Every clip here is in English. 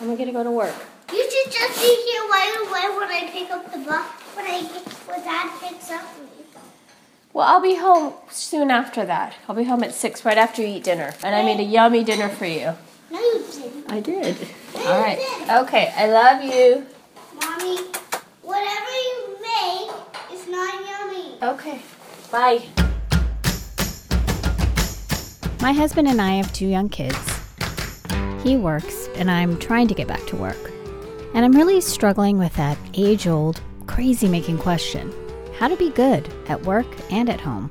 and we're gonna go to work. You should just be here right away when I pick up the bus. When I when Dad picks up me. Well, I'll be home soon after that. I'll be home at six, right after you eat dinner. And I made a yummy dinner for you. No, you didn't. I did. No, All you right. didn't. Okay, I love you. Mommy, whatever you make is not yummy. Okay. Bye. My husband and I have two young kids. He works, and I'm trying to get back to work. And I'm really struggling with that age old, crazy making question how to be good at work and at home.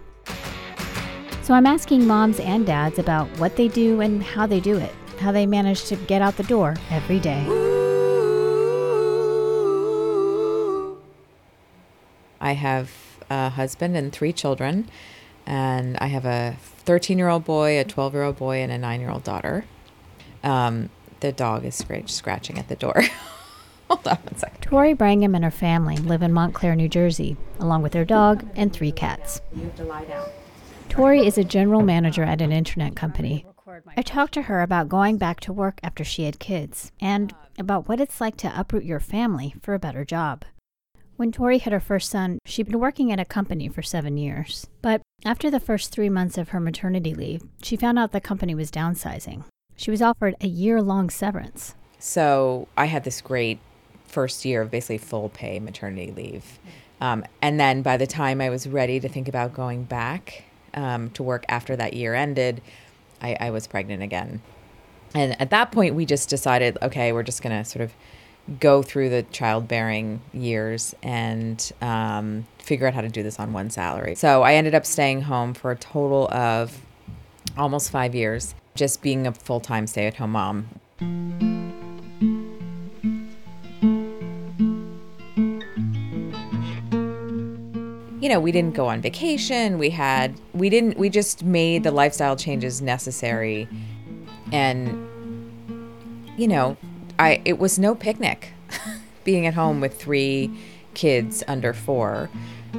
So I'm asking moms and dads about what they do and how they do it, how they manage to get out the door every day. I have a husband and three children, and I have a 13 year old boy, a 12 year old boy, and a nine year old daughter. Um, the dog is scratch- scratching at the door. Hold on one second. Tory Brangham and her family live in Montclair, New Jersey, along with their dog and three cats. You have to lie down. Tory is a general manager at an internet company. I talked to her about going back to work after she had kids and about what it's like to uproot your family for a better job. When Tory had her first son, she'd been working at a company for seven years. But after the first three months of her maternity leave, she found out the company was downsizing. She was offered a year long severance. So I had this great first year of basically full pay maternity leave. Um, and then by the time I was ready to think about going back um, to work after that year ended, I, I was pregnant again. And at that point, we just decided, okay, we're just going to sort of go through the childbearing years and um, figure out how to do this on one salary. So I ended up staying home for a total of almost five years, just being a full time stay at home mom. you know, we didn't go on vacation. We had, we didn't, we just made the lifestyle changes necessary. And, you know, I, it was no picnic being at home with three kids under four,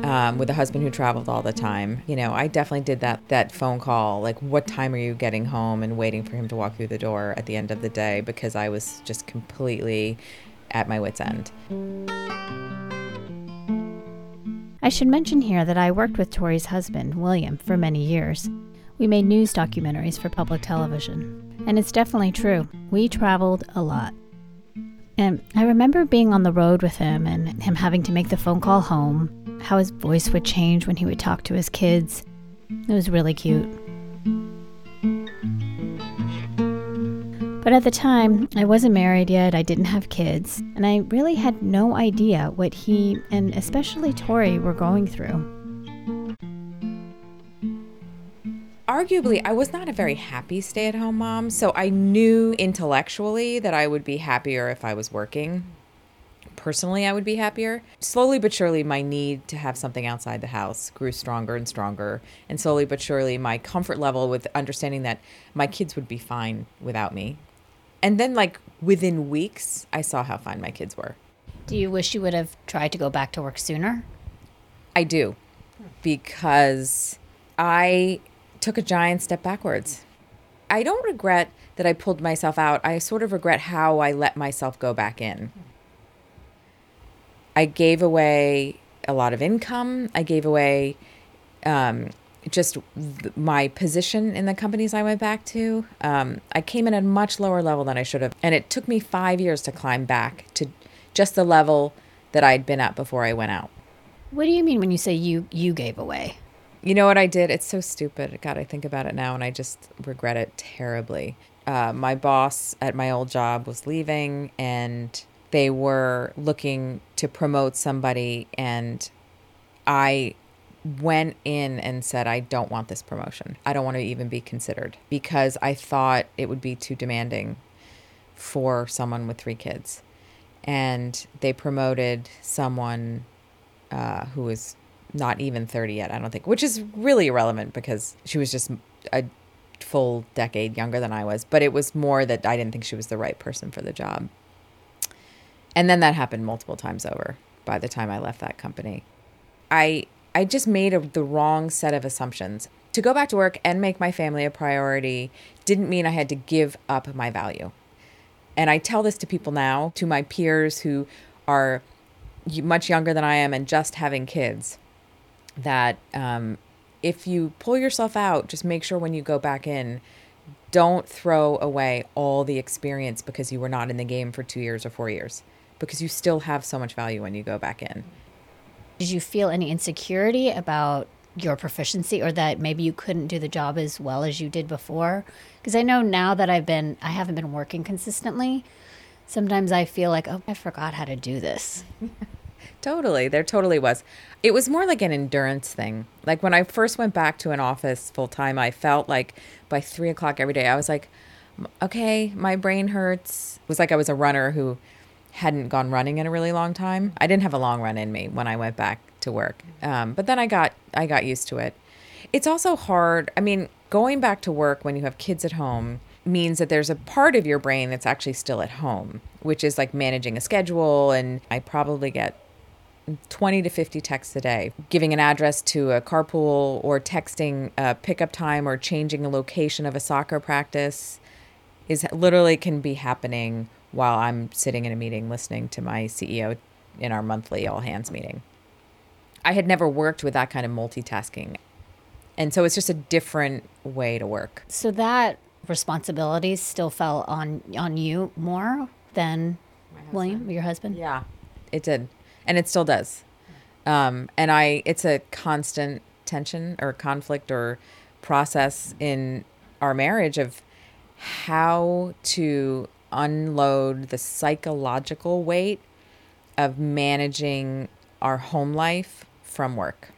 um, with a husband who traveled all the time. You know, I definitely did that, that phone call, like, what time are you getting home and waiting for him to walk through the door at the end of the day because I was just completely at my wits' end. I should mention here that I worked with Tory's husband, William, for many years. We made news documentaries for public television. And it's definitely true. We traveled a lot. And I remember being on the road with him and him having to make the phone call home, how his voice would change when he would talk to his kids. It was really cute. But at the time, I wasn't married yet, I didn't have kids, and I really had no idea what he, and especially Tory, were going through. arguably I was not a very happy stay-at-home mom, so I knew intellectually that I would be happier if I was working. Personally, I would be happier. Slowly but surely my need to have something outside the house grew stronger and stronger, and slowly but surely my comfort level with understanding that my kids would be fine without me. And then like within weeks, I saw how fine my kids were. Do you wish you would have tried to go back to work sooner? I do because I took a giant step backwards. I don't regret that I pulled myself out. I sort of regret how I let myself go back in. I gave away a lot of income. I gave away um, just my position in the companies I went back to. Um, I came in at a much lower level than I should have. And it took me five years to climb back to just the level that I'd been at before I went out. What do you mean when you say you you gave away? You know what I did? It's so stupid. God, I think about it now and I just regret it terribly. Uh, my boss at my old job was leaving and they were looking to promote somebody. And I went in and said, I don't want this promotion. I don't want to even be considered because I thought it would be too demanding for someone with three kids. And they promoted someone uh, who was not even 30 yet, I don't think, which is really irrelevant because she was just a full decade younger than I was. But it was more that I didn't think she was the right person for the job. And then that happened multiple times over by the time I left that company. I I just made a, the wrong set of assumptions. To go back to work and make my family a priority didn't mean I had to give up my value. And I tell this to people now, to my peers who are much younger than I am and just having kids, that um, if you pull yourself out, just make sure when you go back in, don't throw away all the experience because you were not in the game for two years or four years, because you still have so much value when you go back in. Did you feel any insecurity about your proficiency or that maybe you couldn't do the job as well as you did before? Because I know now that I've been, I haven't been working consistently. Sometimes I feel like, oh, I forgot how to do this. Totally. There totally was. It was more like an endurance thing. Like when I first went back to an office full time, I felt like by three o'clock every day, I was like, okay, my brain hurts. It was like I was a runner who hadn't gone running in a really long time. I didn't have a long run in me when I went back to work. Um, but then I got I got used to it. It's also hard. I mean, going back to work when you have kids at home means that there's a part of your brain that's actually still at home, which is like managing a schedule. And I probably get 20 to 50 texts a day, giving an address to a carpool or texting a pickup time or changing a location of a soccer practice is literally can be happening while I'm sitting in a meeting listening to my CEO in our monthly all hands meeting. I had never worked with that kind of multitasking. And so it's just a different way to work. So that responsibility still fell on on you more than William, your husband? Yeah, it did, and it still does. Um, and I, it's a constant tension or conflict or process in our marriage of how to unload the psychological weight of managing our home life from work.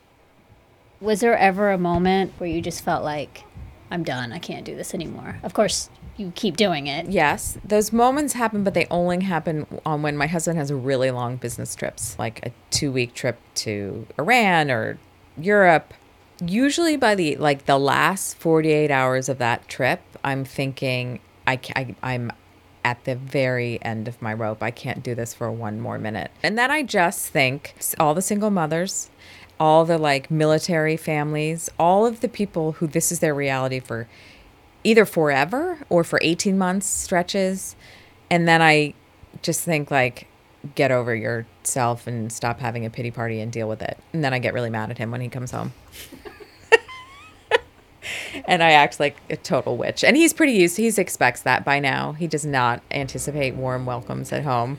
Was there ever a moment where you just felt like, I'm done, I can't do this anymore? Of course, you keep doing it. Yes, those moments happen, but they only happen on when my husband has a really long business trips, like a two week trip to Iran or Europe. Usually, by the like the last forty eight hours of that trip, I'm thinking I, I I'm at the very end of my rope. I can't do this for one more minute. And then I just think all the single mothers, all the like military families, all of the people who this is their reality for either forever or for 18 months stretches. And then I just think like get over yourself and stop having a pity party and deal with it. And then I get really mad at him when he comes home. and I act like a total witch. And he's pretty used. He expects that by now. He does not anticipate warm welcomes at home.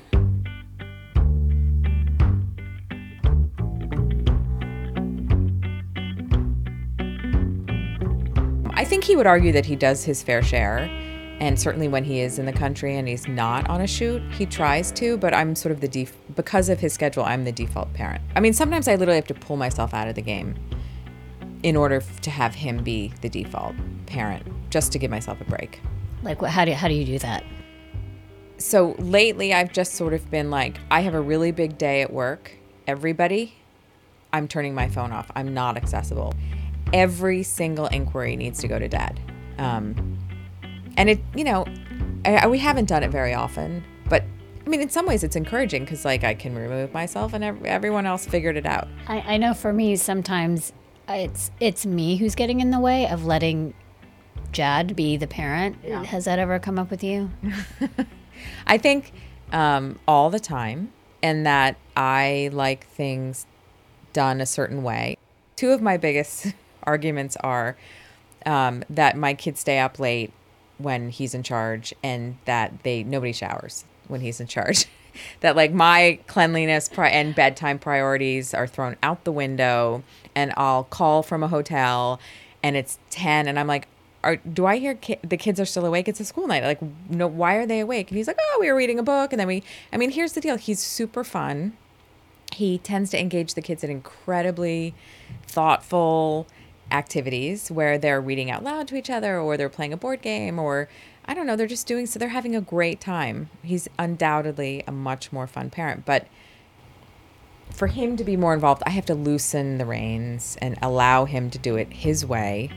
I think he would argue that he does his fair share. And certainly when he is in the country and he's not on a shoot, he tries to, but I'm sort of the def- because of his schedule, I'm the default parent. I mean, sometimes I literally have to pull myself out of the game in order to have him be the default parent, just to give myself a break. Like, what, how, do, how do you do that? So lately, I've just sort of been like, I have a really big day at work. Everybody, I'm turning my phone off. I'm not accessible. Every single inquiry needs to go to dad. Um, and it, you know, I, we haven't done it very often, but I mean, in some ways, it's encouraging because like I can remove myself, and ev- everyone else figured it out. I, I know for me, sometimes it's it's me who's getting in the way of letting Jad be the parent. Has that ever come up with you? I think um, all the time, and that I like things done a certain way. Two of my biggest arguments are um, that my kids stay up late when he's in charge, and that they nobody showers when he's in charge. that like my cleanliness pri- and bedtime priorities are thrown out the window, and I'll call from a hotel, and it's ten, and I'm like, are, do I hear ki- the kids are still awake? It's a school night. Like, no, why are they awake? And he's like, oh, we were reading a book. And then we, I mean, here's the deal. He's super fun. He tends to engage the kids in incredibly thoughtful activities where they're reading out loud to each other or they're playing a board game or I don't know, they're just doing so they're having a great time. He's undoubtedly a much more fun parent, but for him to be more involved, I have to loosen the reins and allow him to do it his way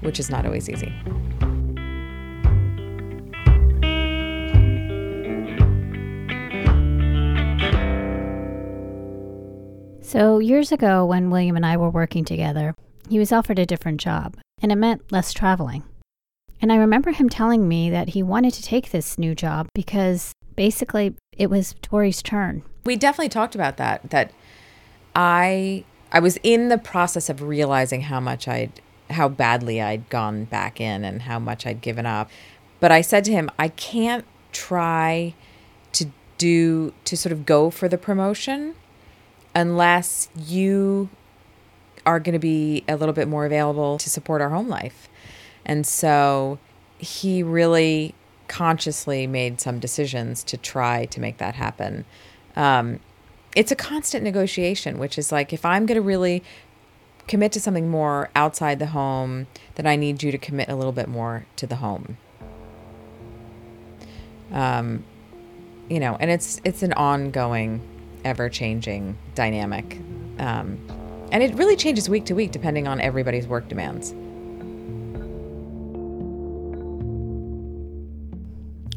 which is not always easy. So, years ago, when William and I were working together, he was offered a different job, and it meant less traveling. And I remember him telling me that he wanted to take this new job because basically it was Tory's turn. We definitely talked about that. That I I was in the process of realizing how much I'd how badly I'd gone back in and how much I'd given up. But I said to him, I can't try to do to sort of go for the promotion unless you are going to be a little bit more available to support our home life. And so he really consciously made some decisions to try to make that happen. Um, it's a constant negotiation, which is like if I'm going to really commit to something more outside the home, then I need you to commit a little bit more to the home. Um, you know, and it's it's an ongoing, ever changing dynamic, um, and it really changes week to week depending on everybody's work demands.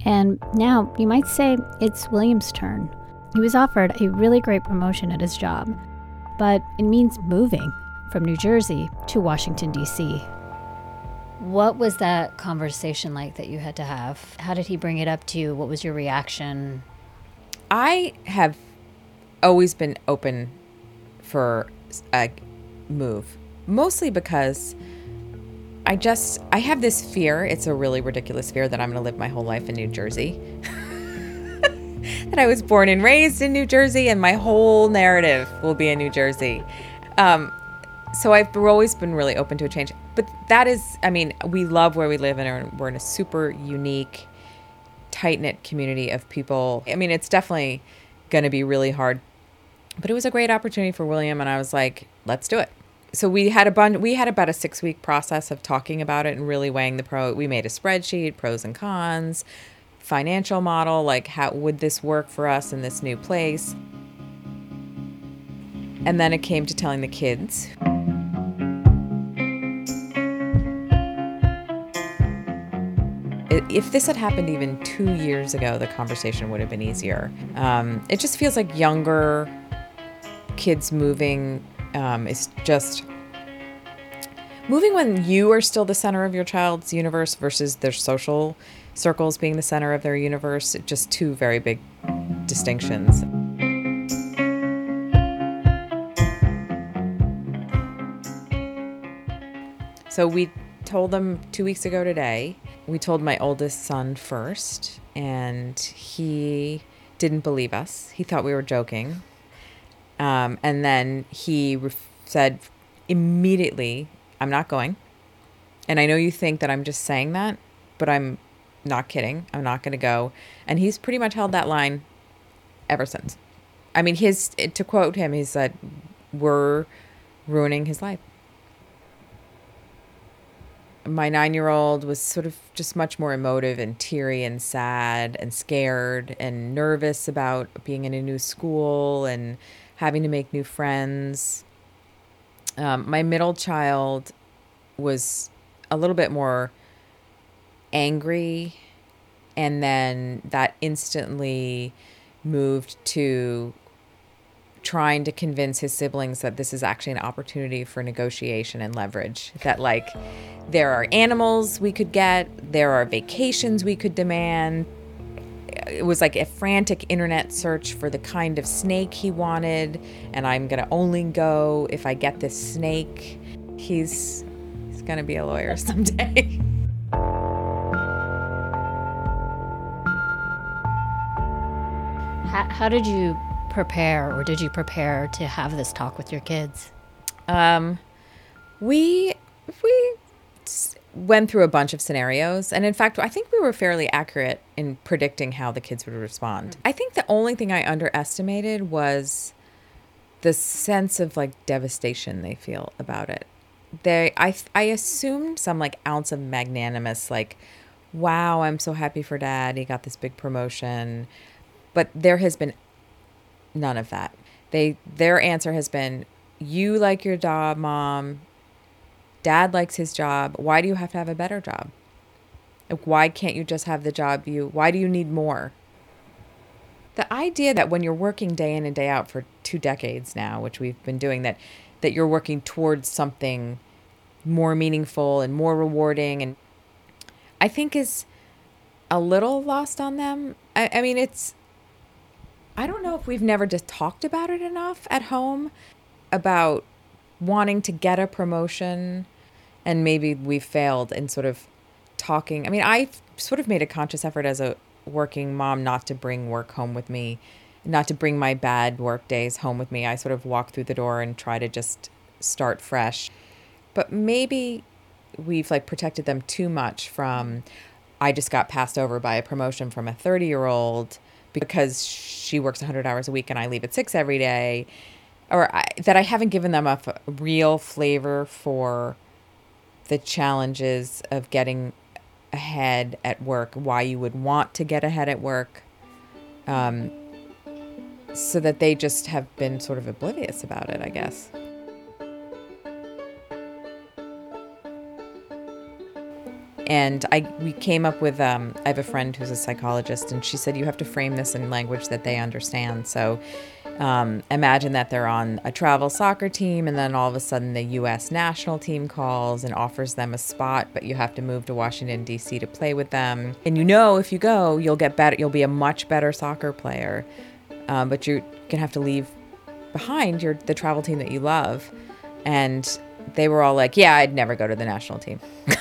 And now you might say it's William's turn. He was offered a really great promotion at his job, but it means moving from New Jersey to Washington, D.C. What was that conversation like that you had to have? How did he bring it up to you? What was your reaction? I have always been open for a move, mostly because I just I have this fear. It's a really ridiculous fear that I'm going to live my whole life in New Jersey. that I was born and raised in New Jersey, and my whole narrative will be in New Jersey. Um, so I've always been really open to a change. But that is, I mean, we love where we live, and we're in a super unique, tight knit community of people. I mean, it's definitely going to be really hard, but it was a great opportunity for William, and I was like, let's do it. So we had a bunch. We had about a six week process of talking about it and really weighing the pro. We made a spreadsheet, pros and cons, financial model, like how would this work for us in this new place. And then it came to telling the kids. if this had happened even two years ago, the conversation would have been easier. Um, it just feels like younger kids moving um, is just moving when you are still the center of your child's universe versus their social circles being the center of their universe. Just two very big distinctions. So we told them two weeks ago today. We told my oldest son first, and he didn't believe us. He thought we were joking. Um, and then he said immediately, I'm not going. And I know you think that I'm just saying that, but I'm not kidding. I'm not going to go. And he's pretty much held that line ever since. I mean, his, to quote him, he said, We're ruining his life my nine year old was sort of just much more emotive and teary and sad and scared and nervous about being in a new school and having to make new friends. Um, my middle child was a little bit more angry, and then that instantly moved to trying to convince his siblings that this is actually an opportunity for negotiation and leverage. That, like, there are animals we could get, there are vacations we could demand. It was like a frantic internet search for the kind of snake he wanted, and I'm gonna only go if I get this snake. He's he's gonna be a lawyer someday. how, how did you prepare, or did you prepare to have this talk with your kids? Um, we we went through a bunch of scenarios, and in fact, I think we were fairly accurate in predicting how the kids would respond. Mm-hmm. I think the only thing I underestimated was the sense of like devastation they feel about it. They, I, I assumed some like ounce of magnanimous, like, wow, I'm so happy for dad. He got this big promotion. But there has been none of that. They their answer has been you like your job, mom. Dad likes his job. Why do you have to have a better job? Like why can't you just have the job you why do you need more? The idea that when you're working day in and day out for two decades now, which we've been doing that that you're working towards something more meaningful and more rewarding and I think is a little lost on them. I, I mean, it's, I don't know if we've never just talked about it enough at home about wanting to get a promotion and maybe we failed in sort of talking. I mean, I sort of made a conscious effort as a working mom not to bring work home with me, not to bring my bad work days home with me. I sort of walk through the door and try to just start fresh. But maybe we've like protected them too much from I just got passed over by a promotion from a 30 year old because she works 100 hours a week and I leave at six every day. Or I, that I haven't given them a real flavor for the challenges of getting ahead at work, why you would want to get ahead at work, um, so that they just have been sort of oblivious about it, I guess. And I we came up with um, I have a friend who's a psychologist, and she said you have to frame this in language that they understand. So um, imagine that they're on a travel soccer team, and then all of a sudden the U.S. national team calls and offers them a spot, but you have to move to Washington D.C. to play with them. And you know if you go, you'll get better. You'll be a much better soccer player, um, but you're gonna have to leave behind your the travel team that you love. And they were all like, "Yeah, I'd never go to the national team."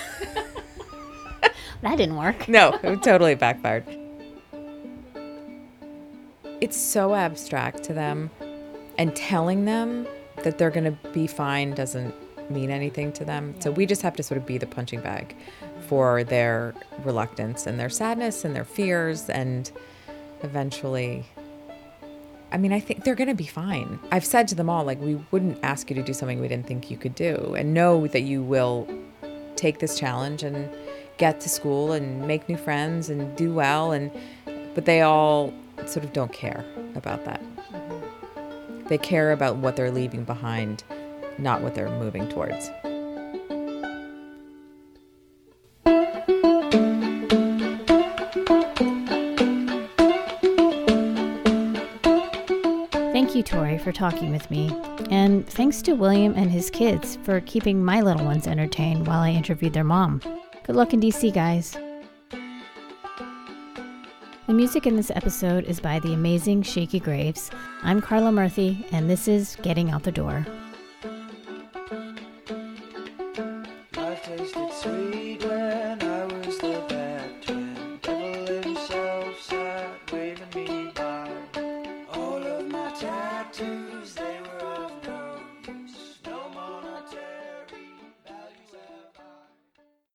That didn't work. no, it totally backfired. It's so abstract to them, and telling them that they're going to be fine doesn't mean anything to them. So we just have to sort of be the punching bag for their reluctance and their sadness and their fears, and eventually. I mean, I think they're going to be fine. I've said to them all, like, we wouldn't ask you to do something we didn't think you could do, and know that you will take this challenge and get to school and make new friends and do well and but they all sort of don't care about that. Mm-hmm. They care about what they're leaving behind, not what they're moving towards. Thank you, Tory, for talking with me. And thanks to William and his kids for keeping my little ones entertained while I interviewed their mom. Good luck in DC, guys. The music in this episode is by the amazing Shakey Graves. I'm Carla Murphy, and this is Getting Out the Door.